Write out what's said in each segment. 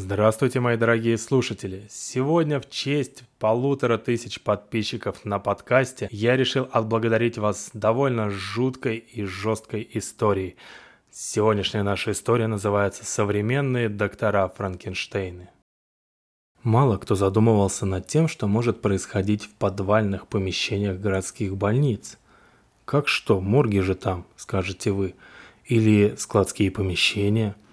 Здравствуйте, мои дорогие слушатели! Сегодня в честь полутора тысяч подписчиков на подкасте я решил отблагодарить вас довольно жуткой и жесткой историей. Сегодняшняя наша история называется «Современные доктора Франкенштейны». Мало кто задумывался над тем, что может происходить в подвальных помещениях городских больниц. Как что, морги же там, скажете вы, или складские помещения –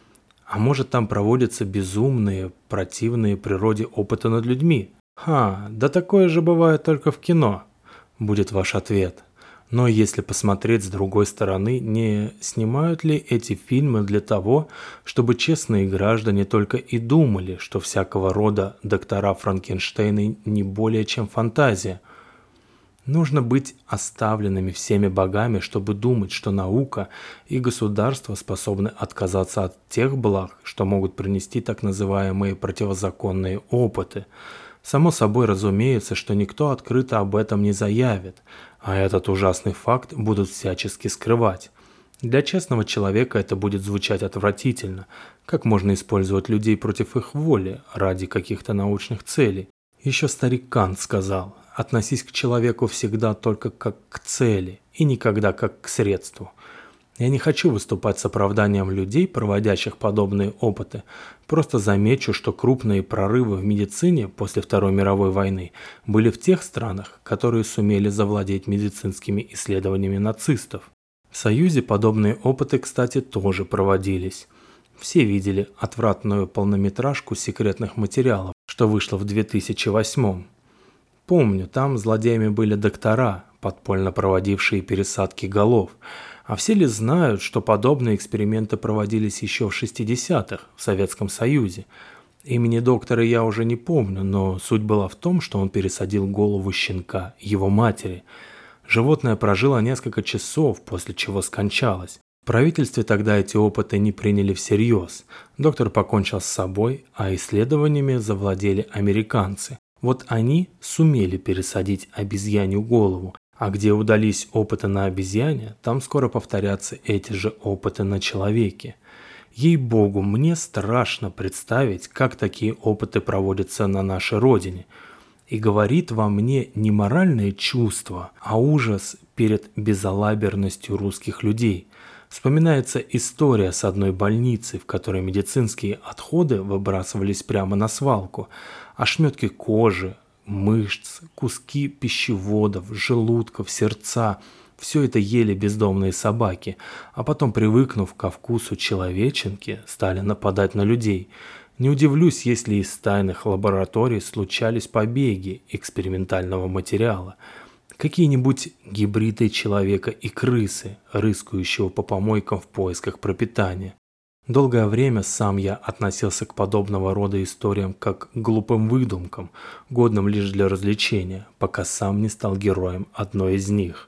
а может там проводятся безумные, противные природе опыты над людьми? Ха, да такое же бывает только в кино, будет ваш ответ. Но если посмотреть с другой стороны, не снимают ли эти фильмы для того, чтобы честные граждане только и думали, что всякого рода доктора Франкенштейна не более чем фантазия – Нужно быть оставленными всеми богами, чтобы думать, что наука и государство способны отказаться от тех благ, что могут принести так называемые противозаконные опыты. Само собой разумеется, что никто открыто об этом не заявит, а этот ужасный факт будут всячески скрывать. Для честного человека это будет звучать отвратительно. Как можно использовать людей против их воли ради каких-то научных целей? Еще старик Кант сказал, относись к человеку всегда только как к цели и никогда как к средству. Я не хочу выступать с оправданием людей, проводящих подобные опыты. Просто замечу, что крупные прорывы в медицине после Второй мировой войны были в тех странах, которые сумели завладеть медицинскими исследованиями нацистов. В Союзе подобные опыты, кстати, тоже проводились. Все видели отвратную полнометражку секретных материалов, что вышло в 2008 Помню, там злодеями были доктора, подпольно проводившие пересадки голов. А все ли знают, что подобные эксперименты проводились еще в 60-х в Советском Союзе? Имени доктора я уже не помню, но суть была в том, что он пересадил голову щенка, его матери. Животное прожило несколько часов, после чего скончалось. В правительстве тогда эти опыты не приняли всерьез. Доктор покончил с собой, а исследованиями завладели американцы. Вот они сумели пересадить обезьянью голову, а где удались опыты на обезьяне, там скоро повторятся эти же опыты на человеке. Ей-богу, мне страшно представить, как такие опыты проводятся на нашей родине. И говорит во мне не моральное чувство, а ужас перед безалаберностью русских людей. Вспоминается история с одной больницы, в которой медицинские отходы выбрасывались прямо на свалку – ошметки кожи, мышц, куски пищеводов, желудков, сердца – все это ели бездомные собаки, а потом, привыкнув ко вкусу человеченки, стали нападать на людей. Не удивлюсь, если из тайных лабораторий случались побеги экспериментального материала. Какие-нибудь гибриды человека и крысы, рыскающего по помойкам в поисках пропитания. Долгое время сам я относился к подобного рода историям как к глупым выдумкам, годным лишь для развлечения, пока сам не стал героем одной из них.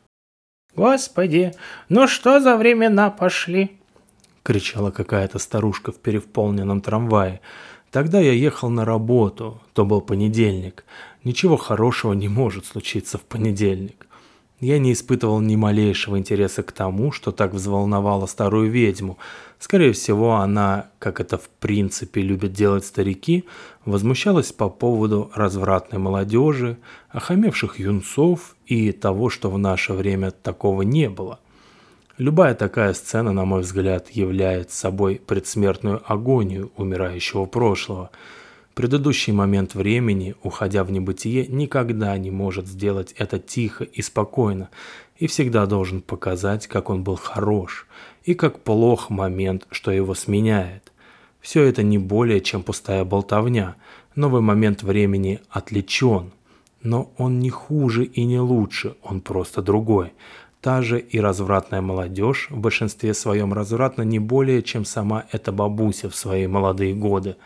«Господи, ну что за времена пошли?» – кричала какая-то старушка в переполненном трамвае. Тогда я ехал на работу, то был понедельник. Ничего хорошего не может случиться в понедельник. Я не испытывал ни малейшего интереса к тому, что так взволновало старую ведьму. Скорее всего, она, как это в принципе любят делать старики, возмущалась по поводу развратной молодежи, охамевших юнцов и того, что в наше время такого не было. Любая такая сцена, на мой взгляд, является собой предсмертную агонию умирающего прошлого – Предыдущий момент времени, уходя в небытие, никогда не может сделать это тихо и спокойно, и всегда должен показать, как он был хорош, и как плох момент, что его сменяет. Все это не более, чем пустая болтовня. Новый момент времени отличен, но он не хуже и не лучше, он просто другой. Та же и развратная молодежь в большинстве своем развратна не более, чем сама эта бабуся в свои молодые годы –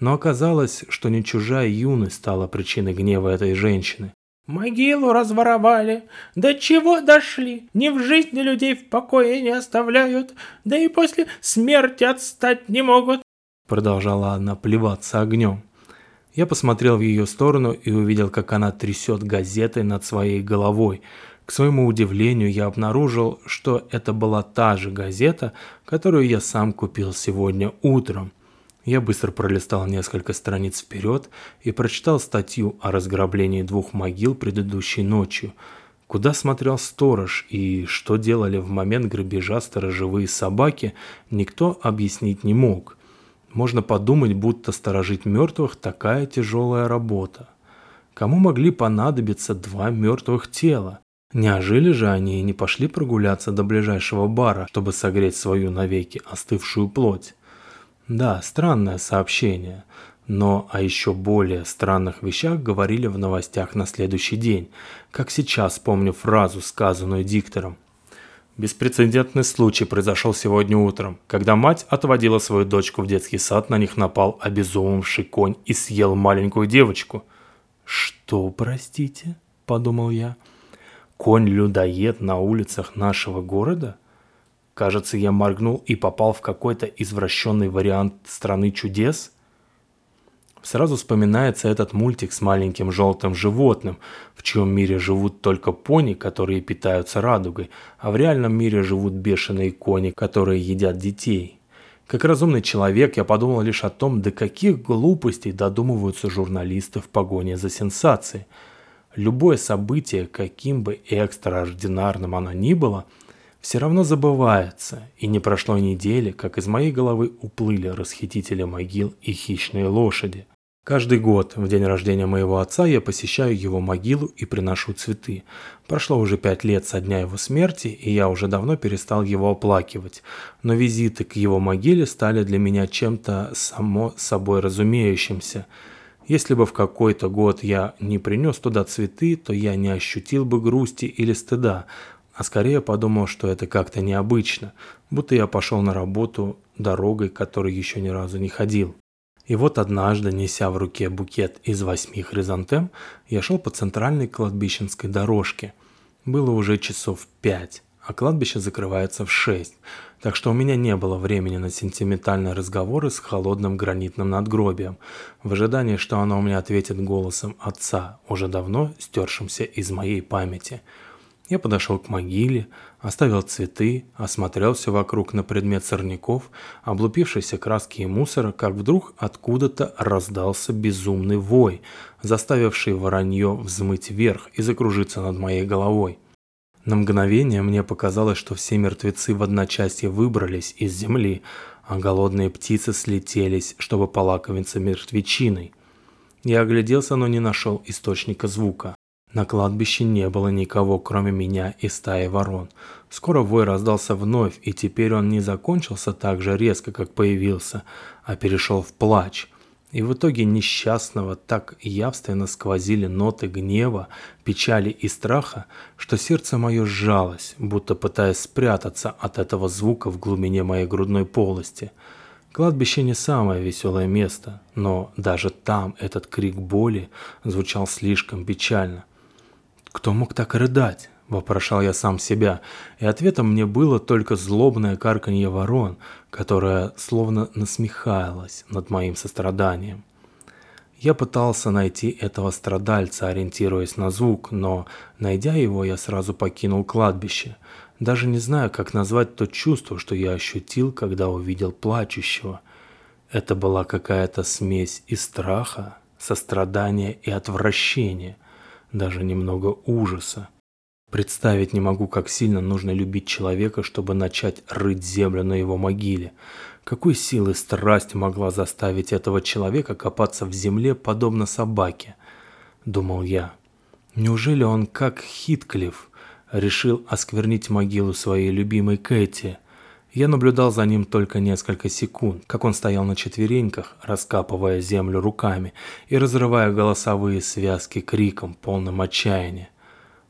но оказалось, что не чужая юность стала причиной гнева этой женщины. «Могилу разворовали. До чего дошли? Ни в жизни людей в покое не оставляют, да и после смерти отстать не могут». Продолжала она плеваться огнем. Я посмотрел в ее сторону и увидел, как она трясет газетой над своей головой. К своему удивлению, я обнаружил, что это была та же газета, которую я сам купил сегодня утром. Я быстро пролистал несколько страниц вперед и прочитал статью о разграблении двух могил предыдущей ночью. Куда смотрел сторож и что делали в момент грабежа сторожевые собаки, никто объяснить не мог. Можно подумать, будто сторожить мертвых такая тяжелая работа. Кому могли понадобиться два мертвых тела? Не ожили же они и не пошли прогуляться до ближайшего бара, чтобы согреть свою навеки остывшую плоть. Да, странное сообщение. Но о еще более странных вещах говорили в новостях на следующий день, как сейчас помню фразу, сказанную диктором. Беспрецедентный случай произошел сегодня утром, когда мать отводила свою дочку в детский сад, на них напал обезумевший конь и съел маленькую девочку. «Что, простите?» – подумал я. «Конь-людоед на улицах нашего города?» Кажется, я моргнул и попал в какой-то извращенный вариант страны чудес. Сразу вспоминается этот мультик с маленьким желтым животным, в чьем мире живут только пони, которые питаются радугой, а в реальном мире живут бешеные кони, которые едят детей. Как разумный человек, я подумал лишь о том, до каких глупостей додумываются журналисты в погоне за сенсацией. Любое событие, каким бы экстраординарным оно ни было – все равно забывается, и не прошло недели, как из моей головы уплыли расхитители могил и хищные лошади. Каждый год, в день рождения моего отца, я посещаю его могилу и приношу цветы. Прошло уже пять лет со дня его смерти, и я уже давно перестал его оплакивать. Но визиты к его могиле стали для меня чем-то само собой разумеющимся. Если бы в какой-то год я не принес туда цветы, то я не ощутил бы грусти или стыда, а скорее подумал, что это как-то необычно, будто я пошел на работу дорогой, которой еще ни разу не ходил. И вот однажды, неся в руке букет из восьми хризантем, я шел по центральной кладбищенской дорожке. Было уже часов пять, а кладбище закрывается в шесть, так что у меня не было времени на сентиментальные разговоры с холодным гранитным надгробием, в ожидании, что оно мне ответит голосом отца, уже давно стершимся из моей памяти – я подошел к могиле, оставил цветы, осмотрелся вокруг на предмет сорняков, облупившейся краски и мусора, как вдруг откуда-то раздался безумный вой, заставивший воронье взмыть вверх и закружиться над моей головой. На мгновение мне показалось, что все мертвецы в одночасье выбрались из земли, а голодные птицы слетелись, чтобы полакомиться мертвечиной. Я огляделся, но не нашел источника звука. На кладбище не было никого, кроме меня и стаи ворон. Скоро вой раздался вновь, и теперь он не закончился так же резко, как появился, а перешел в плач. И в итоге несчастного так явственно сквозили ноты гнева, печали и страха, что сердце мое сжалось, будто пытаясь спрятаться от этого звука в глубине моей грудной полости. Кладбище не самое веселое место, но даже там этот крик боли звучал слишком печально. Кто мог так рыдать? Вопрошал я сам себя, и ответом мне было только злобное карканье ворон, которое словно насмехалось над моим состраданием. Я пытался найти этого страдальца, ориентируясь на звук, но, найдя его, я сразу покинул кладбище, даже не знаю, как назвать то чувство, что я ощутил, когда увидел плачущего. Это была какая-то смесь и страха, сострадания и отвращения – даже немного ужаса. Представить не могу, как сильно нужно любить человека, чтобы начать рыть землю на его могиле. Какой силы страсть могла заставить этого человека копаться в земле, подобно собаке? Думал я. Неужели он, как Хитклифф, решил осквернить могилу своей любимой Кэти? Я наблюдал за ним только несколько секунд, как он стоял на четвереньках, раскапывая землю руками и разрывая голосовые связки криком, полным отчаяния.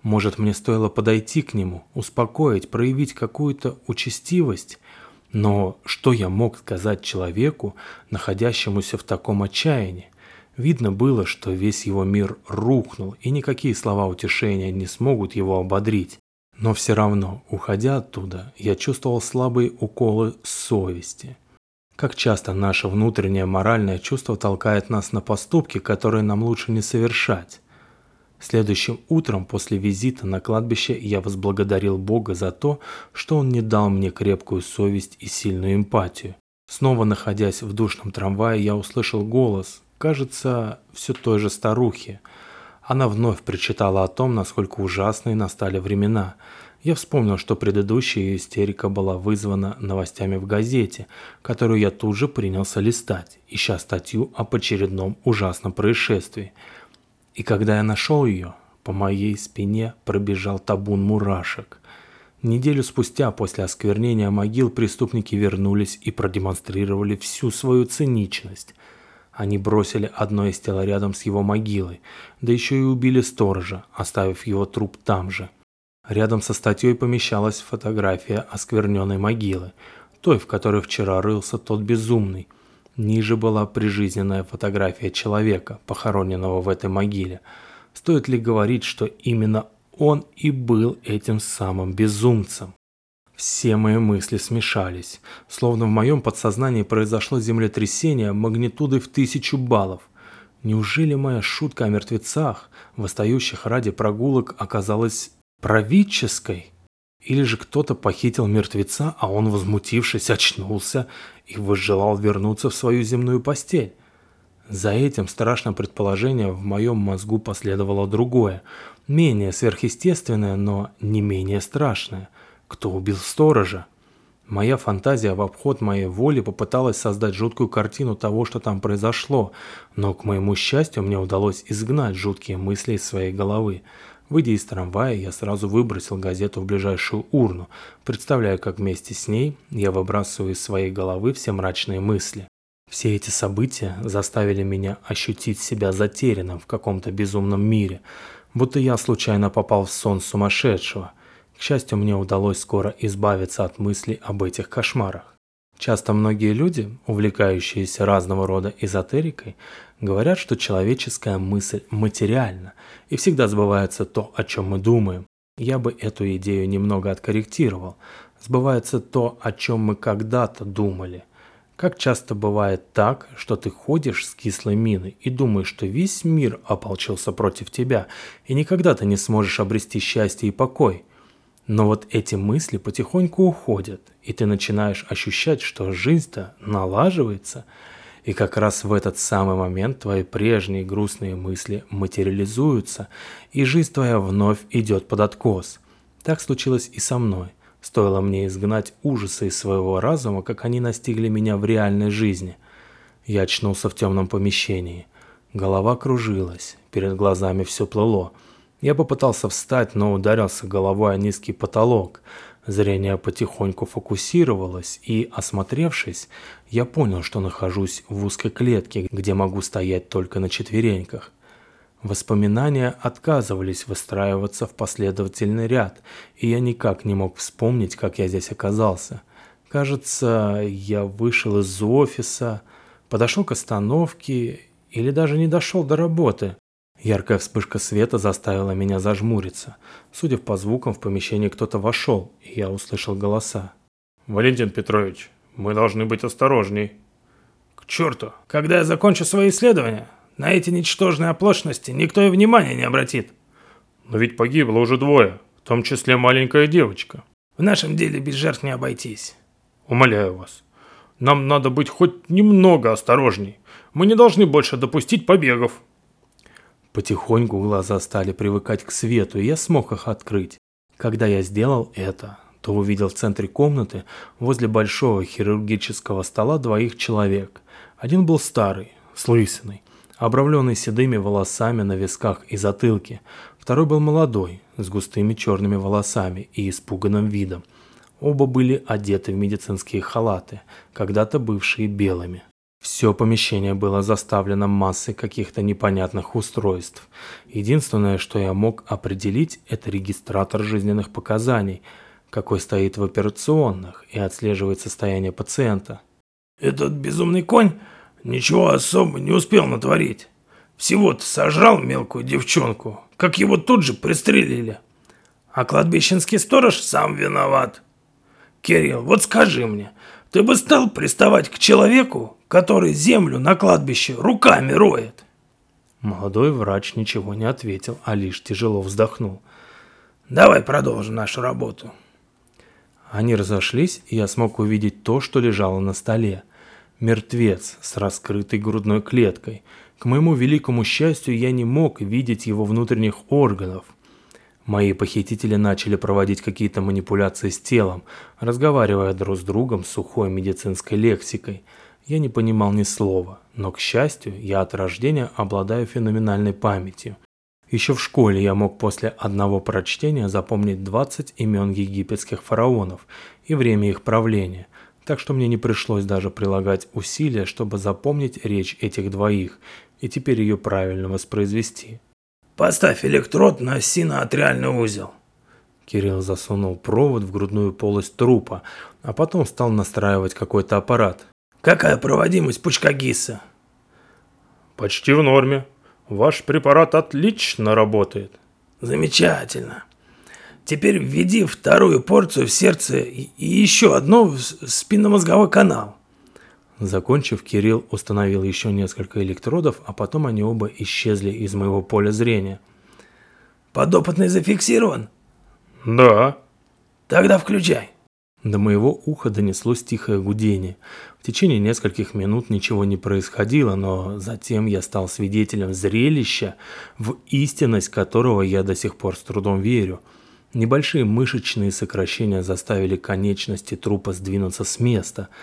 Может, мне стоило подойти к нему, успокоить, проявить какую-то участивость? Но что я мог сказать человеку, находящемуся в таком отчаянии? Видно было, что весь его мир рухнул, и никакие слова утешения не смогут его ободрить. Но все равно, уходя оттуда, я чувствовал слабые уколы совести. Как часто наше внутреннее моральное чувство толкает нас на поступки, которые нам лучше не совершать. Следующим утром после визита на кладбище я возблагодарил Бога за то, что Он не дал мне крепкую совесть и сильную эмпатию. Снова находясь в душном трамвае, я услышал голос, кажется, все той же старухи. Она вновь причитала о том, насколько ужасные настали времена. Я вспомнил, что предыдущая истерика была вызвана новостями в газете, которую я тут же принялся листать, ища статью об очередном ужасном происшествии. И когда я нашел ее, по моей спине пробежал табун мурашек. Неделю спустя после осквернения могил преступники вернулись и продемонстрировали всю свою циничность. Они бросили одно из тел рядом с его могилой, да еще и убили сторожа, оставив его труп там же. Рядом со статьей помещалась фотография оскверненной могилы, той, в которой вчера рылся тот безумный. Ниже была прижизненная фотография человека, похороненного в этой могиле. Стоит ли говорить, что именно он и был этим самым безумцем. Все мои мысли смешались, словно в моем подсознании произошло землетрясение магнитудой в тысячу баллов. Неужели моя шутка о мертвецах, восстающих ради прогулок, оказалась правительской? Или же кто-то похитил мертвеца, а он, возмутившись, очнулся и возжелал вернуться в свою земную постель? За этим страшным предположением в моем мозгу последовало другое, менее сверхъестественное, но не менее страшное. Кто убил сторожа? Моя фантазия в обход моей воли попыталась создать жуткую картину того, что там произошло, но, к моему счастью, мне удалось изгнать жуткие мысли из своей головы. Выйдя из трамвая, я сразу выбросил газету в ближайшую урну, представляя, как вместе с ней я выбрасываю из своей головы все мрачные мысли. Все эти события заставили меня ощутить себя затерянным в каком-то безумном мире, будто я случайно попал в сон сумасшедшего. К счастью, мне удалось скоро избавиться от мыслей об этих кошмарах. Часто многие люди, увлекающиеся разного рода эзотерикой, говорят, что человеческая мысль материальна, и всегда сбывается то, о чем мы думаем. Я бы эту идею немного откорректировал. Сбывается то, о чем мы когда-то думали. Как часто бывает так, что ты ходишь с кислой миной и думаешь, что весь мир ополчился против тебя, и никогда ты не сможешь обрести счастье и покой. Но вот эти мысли потихоньку уходят, и ты начинаешь ощущать, что жизнь-то налаживается, и как раз в этот самый момент твои прежние грустные мысли материализуются, и жизнь твоя вновь идет под откос. Так случилось и со мной. Стоило мне изгнать ужасы из своего разума, как они настигли меня в реальной жизни. Я очнулся в темном помещении. Голова кружилась, перед глазами все плыло. Я попытался встать, но ударился головой о низкий потолок. Зрение потихоньку фокусировалось, и, осмотревшись, я понял, что нахожусь в узкой клетке, где могу стоять только на четвереньках. Воспоминания отказывались выстраиваться в последовательный ряд, и я никак не мог вспомнить, как я здесь оказался. Кажется, я вышел из офиса, подошел к остановке или даже не дошел до работы. Яркая вспышка света заставила меня зажмуриться. Судя по звукам, в помещение кто-то вошел, и я услышал голоса. «Валентин Петрович, мы должны быть осторожней». «К черту! Когда я закончу свои исследования, на эти ничтожные оплошности никто и внимания не обратит. Но ведь погибло уже двое, в том числе маленькая девочка. В нашем деле без жертв не обойтись. Умоляю вас, нам надо быть хоть немного осторожней. Мы не должны больше допустить побегов. Потихоньку глаза стали привыкать к свету, и я смог их открыть. Когда я сделал это, то увидел в центре комнаты возле большого хирургического стола двоих человек. Один был старый, с лысиной, обрамленный седыми волосами на висках и затылке. Второй был молодой, с густыми черными волосами и испуганным видом. Оба были одеты в медицинские халаты, когда-то бывшие белыми. Все помещение было заставлено массой каких-то непонятных устройств. Единственное, что я мог определить, это регистратор жизненных показаний, какой стоит в операционных и отслеживает состояние пациента. «Этот безумный конь Ничего особо не успел натворить. Всего-то сожрал мелкую девчонку, как его тут же пристрелили. А кладбищенский сторож сам виноват. Кирилл, вот скажи мне, ты бы стал приставать к человеку, который землю на кладбище руками роет? Молодой врач ничего не ответил, а лишь тяжело вздохнул. Давай продолжим нашу работу. Они разошлись, и я смог увидеть то, что лежало на столе – Мертвец с раскрытой грудной клеткой. К моему великому счастью, я не мог видеть его внутренних органов. Мои похитители начали проводить какие-то манипуляции с телом, разговаривая друг с другом сухой медицинской лексикой. Я не понимал ни слова, но, к счастью, я от рождения обладаю феноменальной памятью. Еще в школе я мог после одного прочтения запомнить 20 имен египетских фараонов и время их правления, так что мне не пришлось даже прилагать усилия, чтобы запомнить речь этих двоих и теперь ее правильно воспроизвести. Поставь электрод на синоатриальный узел. Кирилл засунул провод в грудную полость трупа, а потом стал настраивать какой-то аппарат. Какая проводимость пучка ГИСа? Почти в норме. Ваш препарат отлично работает. Замечательно. Теперь введи вторую порцию в сердце и еще одну в спинномозговой канал. Закончив, Кирилл установил еще несколько электродов, а потом они оба исчезли из моего поля зрения. Подопытный зафиксирован? Да. Тогда включай. До моего уха донеслось тихое гудение. В течение нескольких минут ничего не происходило, но затем я стал свидетелем зрелища, в истинность которого я до сих пор с трудом верю. Небольшие мышечные сокращения заставили конечности трупа сдвинуться с места –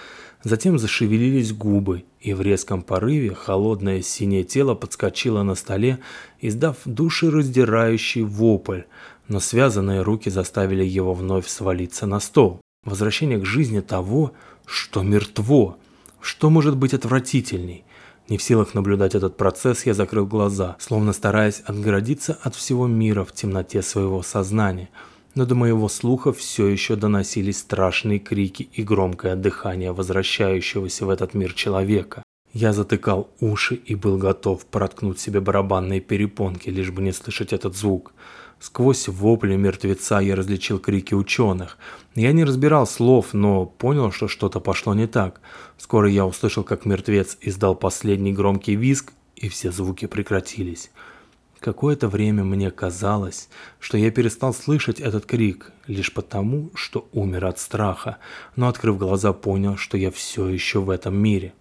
Затем зашевелились губы, и в резком порыве холодное синее тело подскочило на столе, издав душераздирающий вопль, но связанные руки заставили его вновь свалиться на стол. Возвращение к жизни того, что мертво. Что может быть отвратительней? Не в силах наблюдать этот процесс, я закрыл глаза, словно стараясь отгородиться от всего мира в темноте своего сознания – но до моего слуха все еще доносились страшные крики и громкое дыхание возвращающегося в этот мир человека. Я затыкал уши и был готов проткнуть себе барабанные перепонки, лишь бы не слышать этот звук. Сквозь вопли мертвеца я различил крики ученых. Я не разбирал слов, но понял, что что-то пошло не так. Скоро я услышал, как мертвец издал последний громкий визг, и все звуки прекратились. Какое-то время мне казалось, что я перестал слышать этот крик лишь потому, что умер от страха, но открыв глаза, понял, что я все еще в этом мире.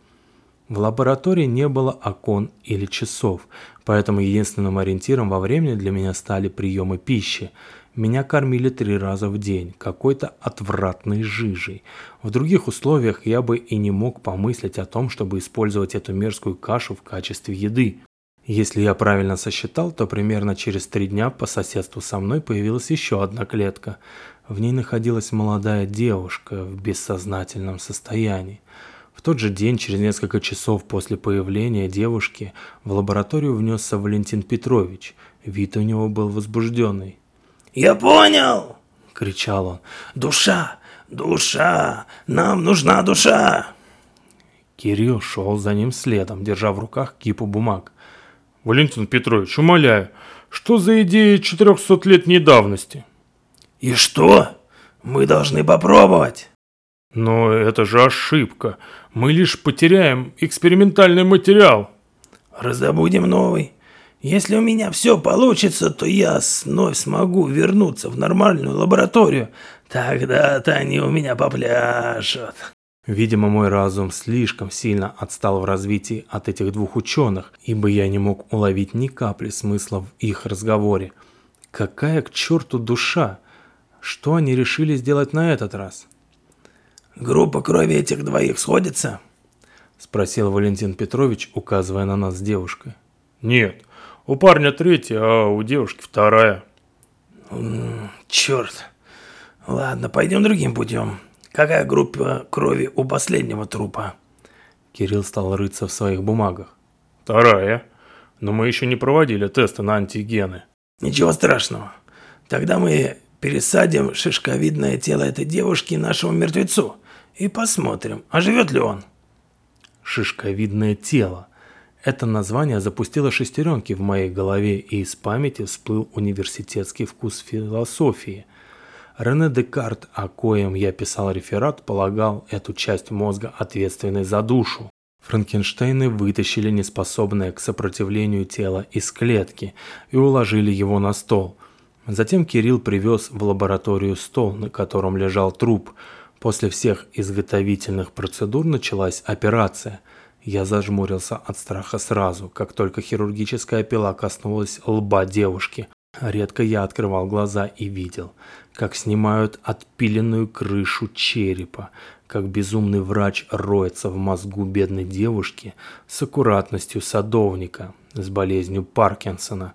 В лаборатории не было окон или часов, поэтому единственным ориентиром во времени для меня стали приемы пищи. Меня кормили три раза в день, какой-то отвратной жижей. В других условиях я бы и не мог помыслить о том, чтобы использовать эту мерзкую кашу в качестве еды. Если я правильно сосчитал, то примерно через три дня по соседству со мной появилась еще одна клетка. В ней находилась молодая девушка в бессознательном состоянии. Тот же день, через несколько часов после появления девушки, в лабораторию внесся Валентин Петрович. Вид у него был возбужденный. «Я понял!» – кричал он. «Душа! Душа! Нам нужна душа!» Кирилл шел за ним следом, держа в руках кипу бумаг. Валентин Петрович, умоляю, что за идея 400-летней давности? И что? Мы должны попробовать. Но это же ошибка. Мы лишь потеряем экспериментальный материал. Раздобудем новый. Если у меня все получится, то я вновь смогу вернуться в нормальную лабораторию. Тогда-то они у меня попляшут. Видимо, мой разум слишком сильно отстал в развитии от этих двух ученых, ибо я не мог уловить ни капли смысла в их разговоре. Какая к черту душа? Что они решили сделать на этот раз? «Группа крови этих двоих сходится?» Спросил Валентин Петрович, указывая на нас с девушкой. «Нет, у парня третья, а у девушки вторая». «Черт. Ладно, пойдем другим путем. Какая группа крови у последнего трупа? Кирилл стал рыться в своих бумагах. Вторая. Но мы еще не проводили тесты на антигены. Ничего страшного. Тогда мы пересадим шишковидное тело этой девушки нашему мертвецу и посмотрим, оживет ли он. Шишковидное тело. Это название запустило шестеренки в моей голове, и из памяти всплыл университетский вкус философии – Рене Декарт, о коем я писал реферат, полагал эту часть мозга ответственной за душу. Франкенштейны вытащили неспособное к сопротивлению тело из клетки и уложили его на стол. Затем Кирилл привез в лабораторию стол, на котором лежал труп. После всех изготовительных процедур началась операция. Я зажмурился от страха сразу, как только хирургическая пила коснулась лба девушки. Редко я открывал глаза и видел, как снимают отпиленную крышу черепа, как безумный врач роется в мозгу бедной девушки с аккуратностью садовника, с болезнью Паркинсона,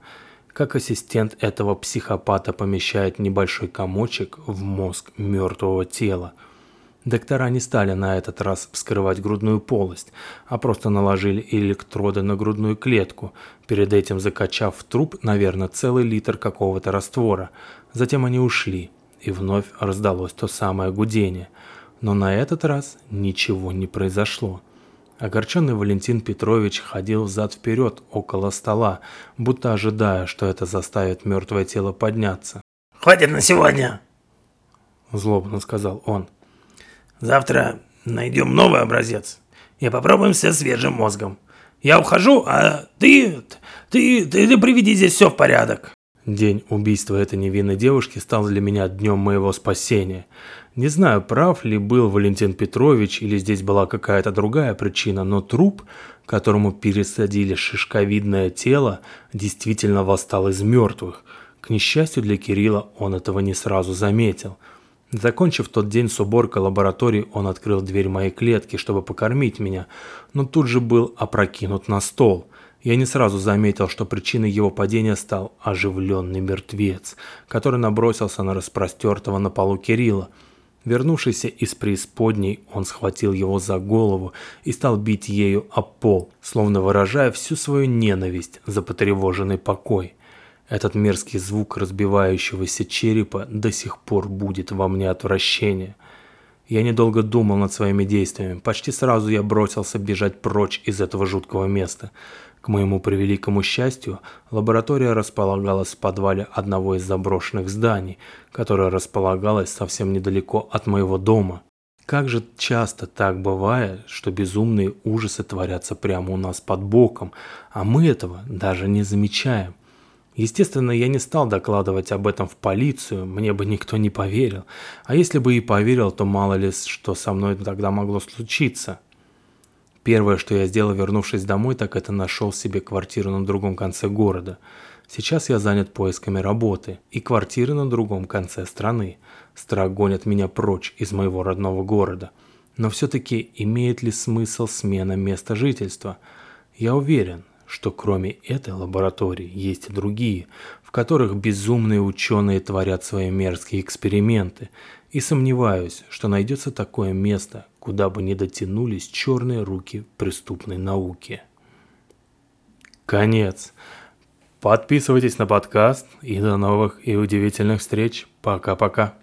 как ассистент этого психопата помещает небольшой комочек в мозг мертвого тела. Доктора не стали на этот раз вскрывать грудную полость, а просто наложили электроды на грудную клетку, перед этим закачав в труп, наверное, целый литр какого-то раствора. Затем они ушли, и вновь раздалось то самое гудение. Но на этот раз ничего не произошло. Огорченный Валентин Петрович ходил взад-вперед около стола, будто ожидая, что это заставит мертвое тело подняться. «Хватит на сегодня!» – злобно сказал он. «Завтра найдем новый образец и попробуем все свежим мозгом. Я ухожу, а ты, ты, ты, ты приведи здесь все в порядок». День убийства этой невинной девушки стал для меня днем моего спасения. Не знаю, прав ли был Валентин Петрович или здесь была какая-то другая причина, но труп, которому пересадили шишковидное тело, действительно восстал из мертвых. К несчастью для Кирилла он этого не сразу заметил. Закончив тот день с уборкой лаборатории, он открыл дверь моей клетки, чтобы покормить меня, но тут же был опрокинут на стол. Я не сразу заметил, что причиной его падения стал оживленный мертвец, который набросился на распростертого на полу Кирилла. Вернувшийся из преисподней, он схватил его за голову и стал бить ею о пол, словно выражая всю свою ненависть за потревоженный покой. Этот мерзкий звук разбивающегося черепа до сих пор будет во мне отвращение. Я недолго думал над своими действиями. Почти сразу я бросился бежать прочь из этого жуткого места. К моему превеликому счастью, лаборатория располагалась в подвале одного из заброшенных зданий, которое располагалось совсем недалеко от моего дома. Как же часто так бывает, что безумные ужасы творятся прямо у нас под боком, а мы этого даже не замечаем. Естественно, я не стал докладывать об этом в полицию, мне бы никто не поверил. А если бы и поверил, то мало ли, что со мной тогда могло случиться. Первое, что я сделал, вернувшись домой, так это нашел себе квартиру на другом конце города. Сейчас я занят поисками работы и квартиры на другом конце страны. Страх гонит меня прочь из моего родного города. Но все-таки имеет ли смысл смена места жительства? Я уверен, что кроме этой лаборатории есть и другие, в которых безумные ученые творят свои мерзкие эксперименты, и сомневаюсь, что найдется такое место, куда бы не дотянулись черные руки преступной науки. Конец. Подписывайтесь на подкаст и до новых и удивительных встреч. Пока-пока.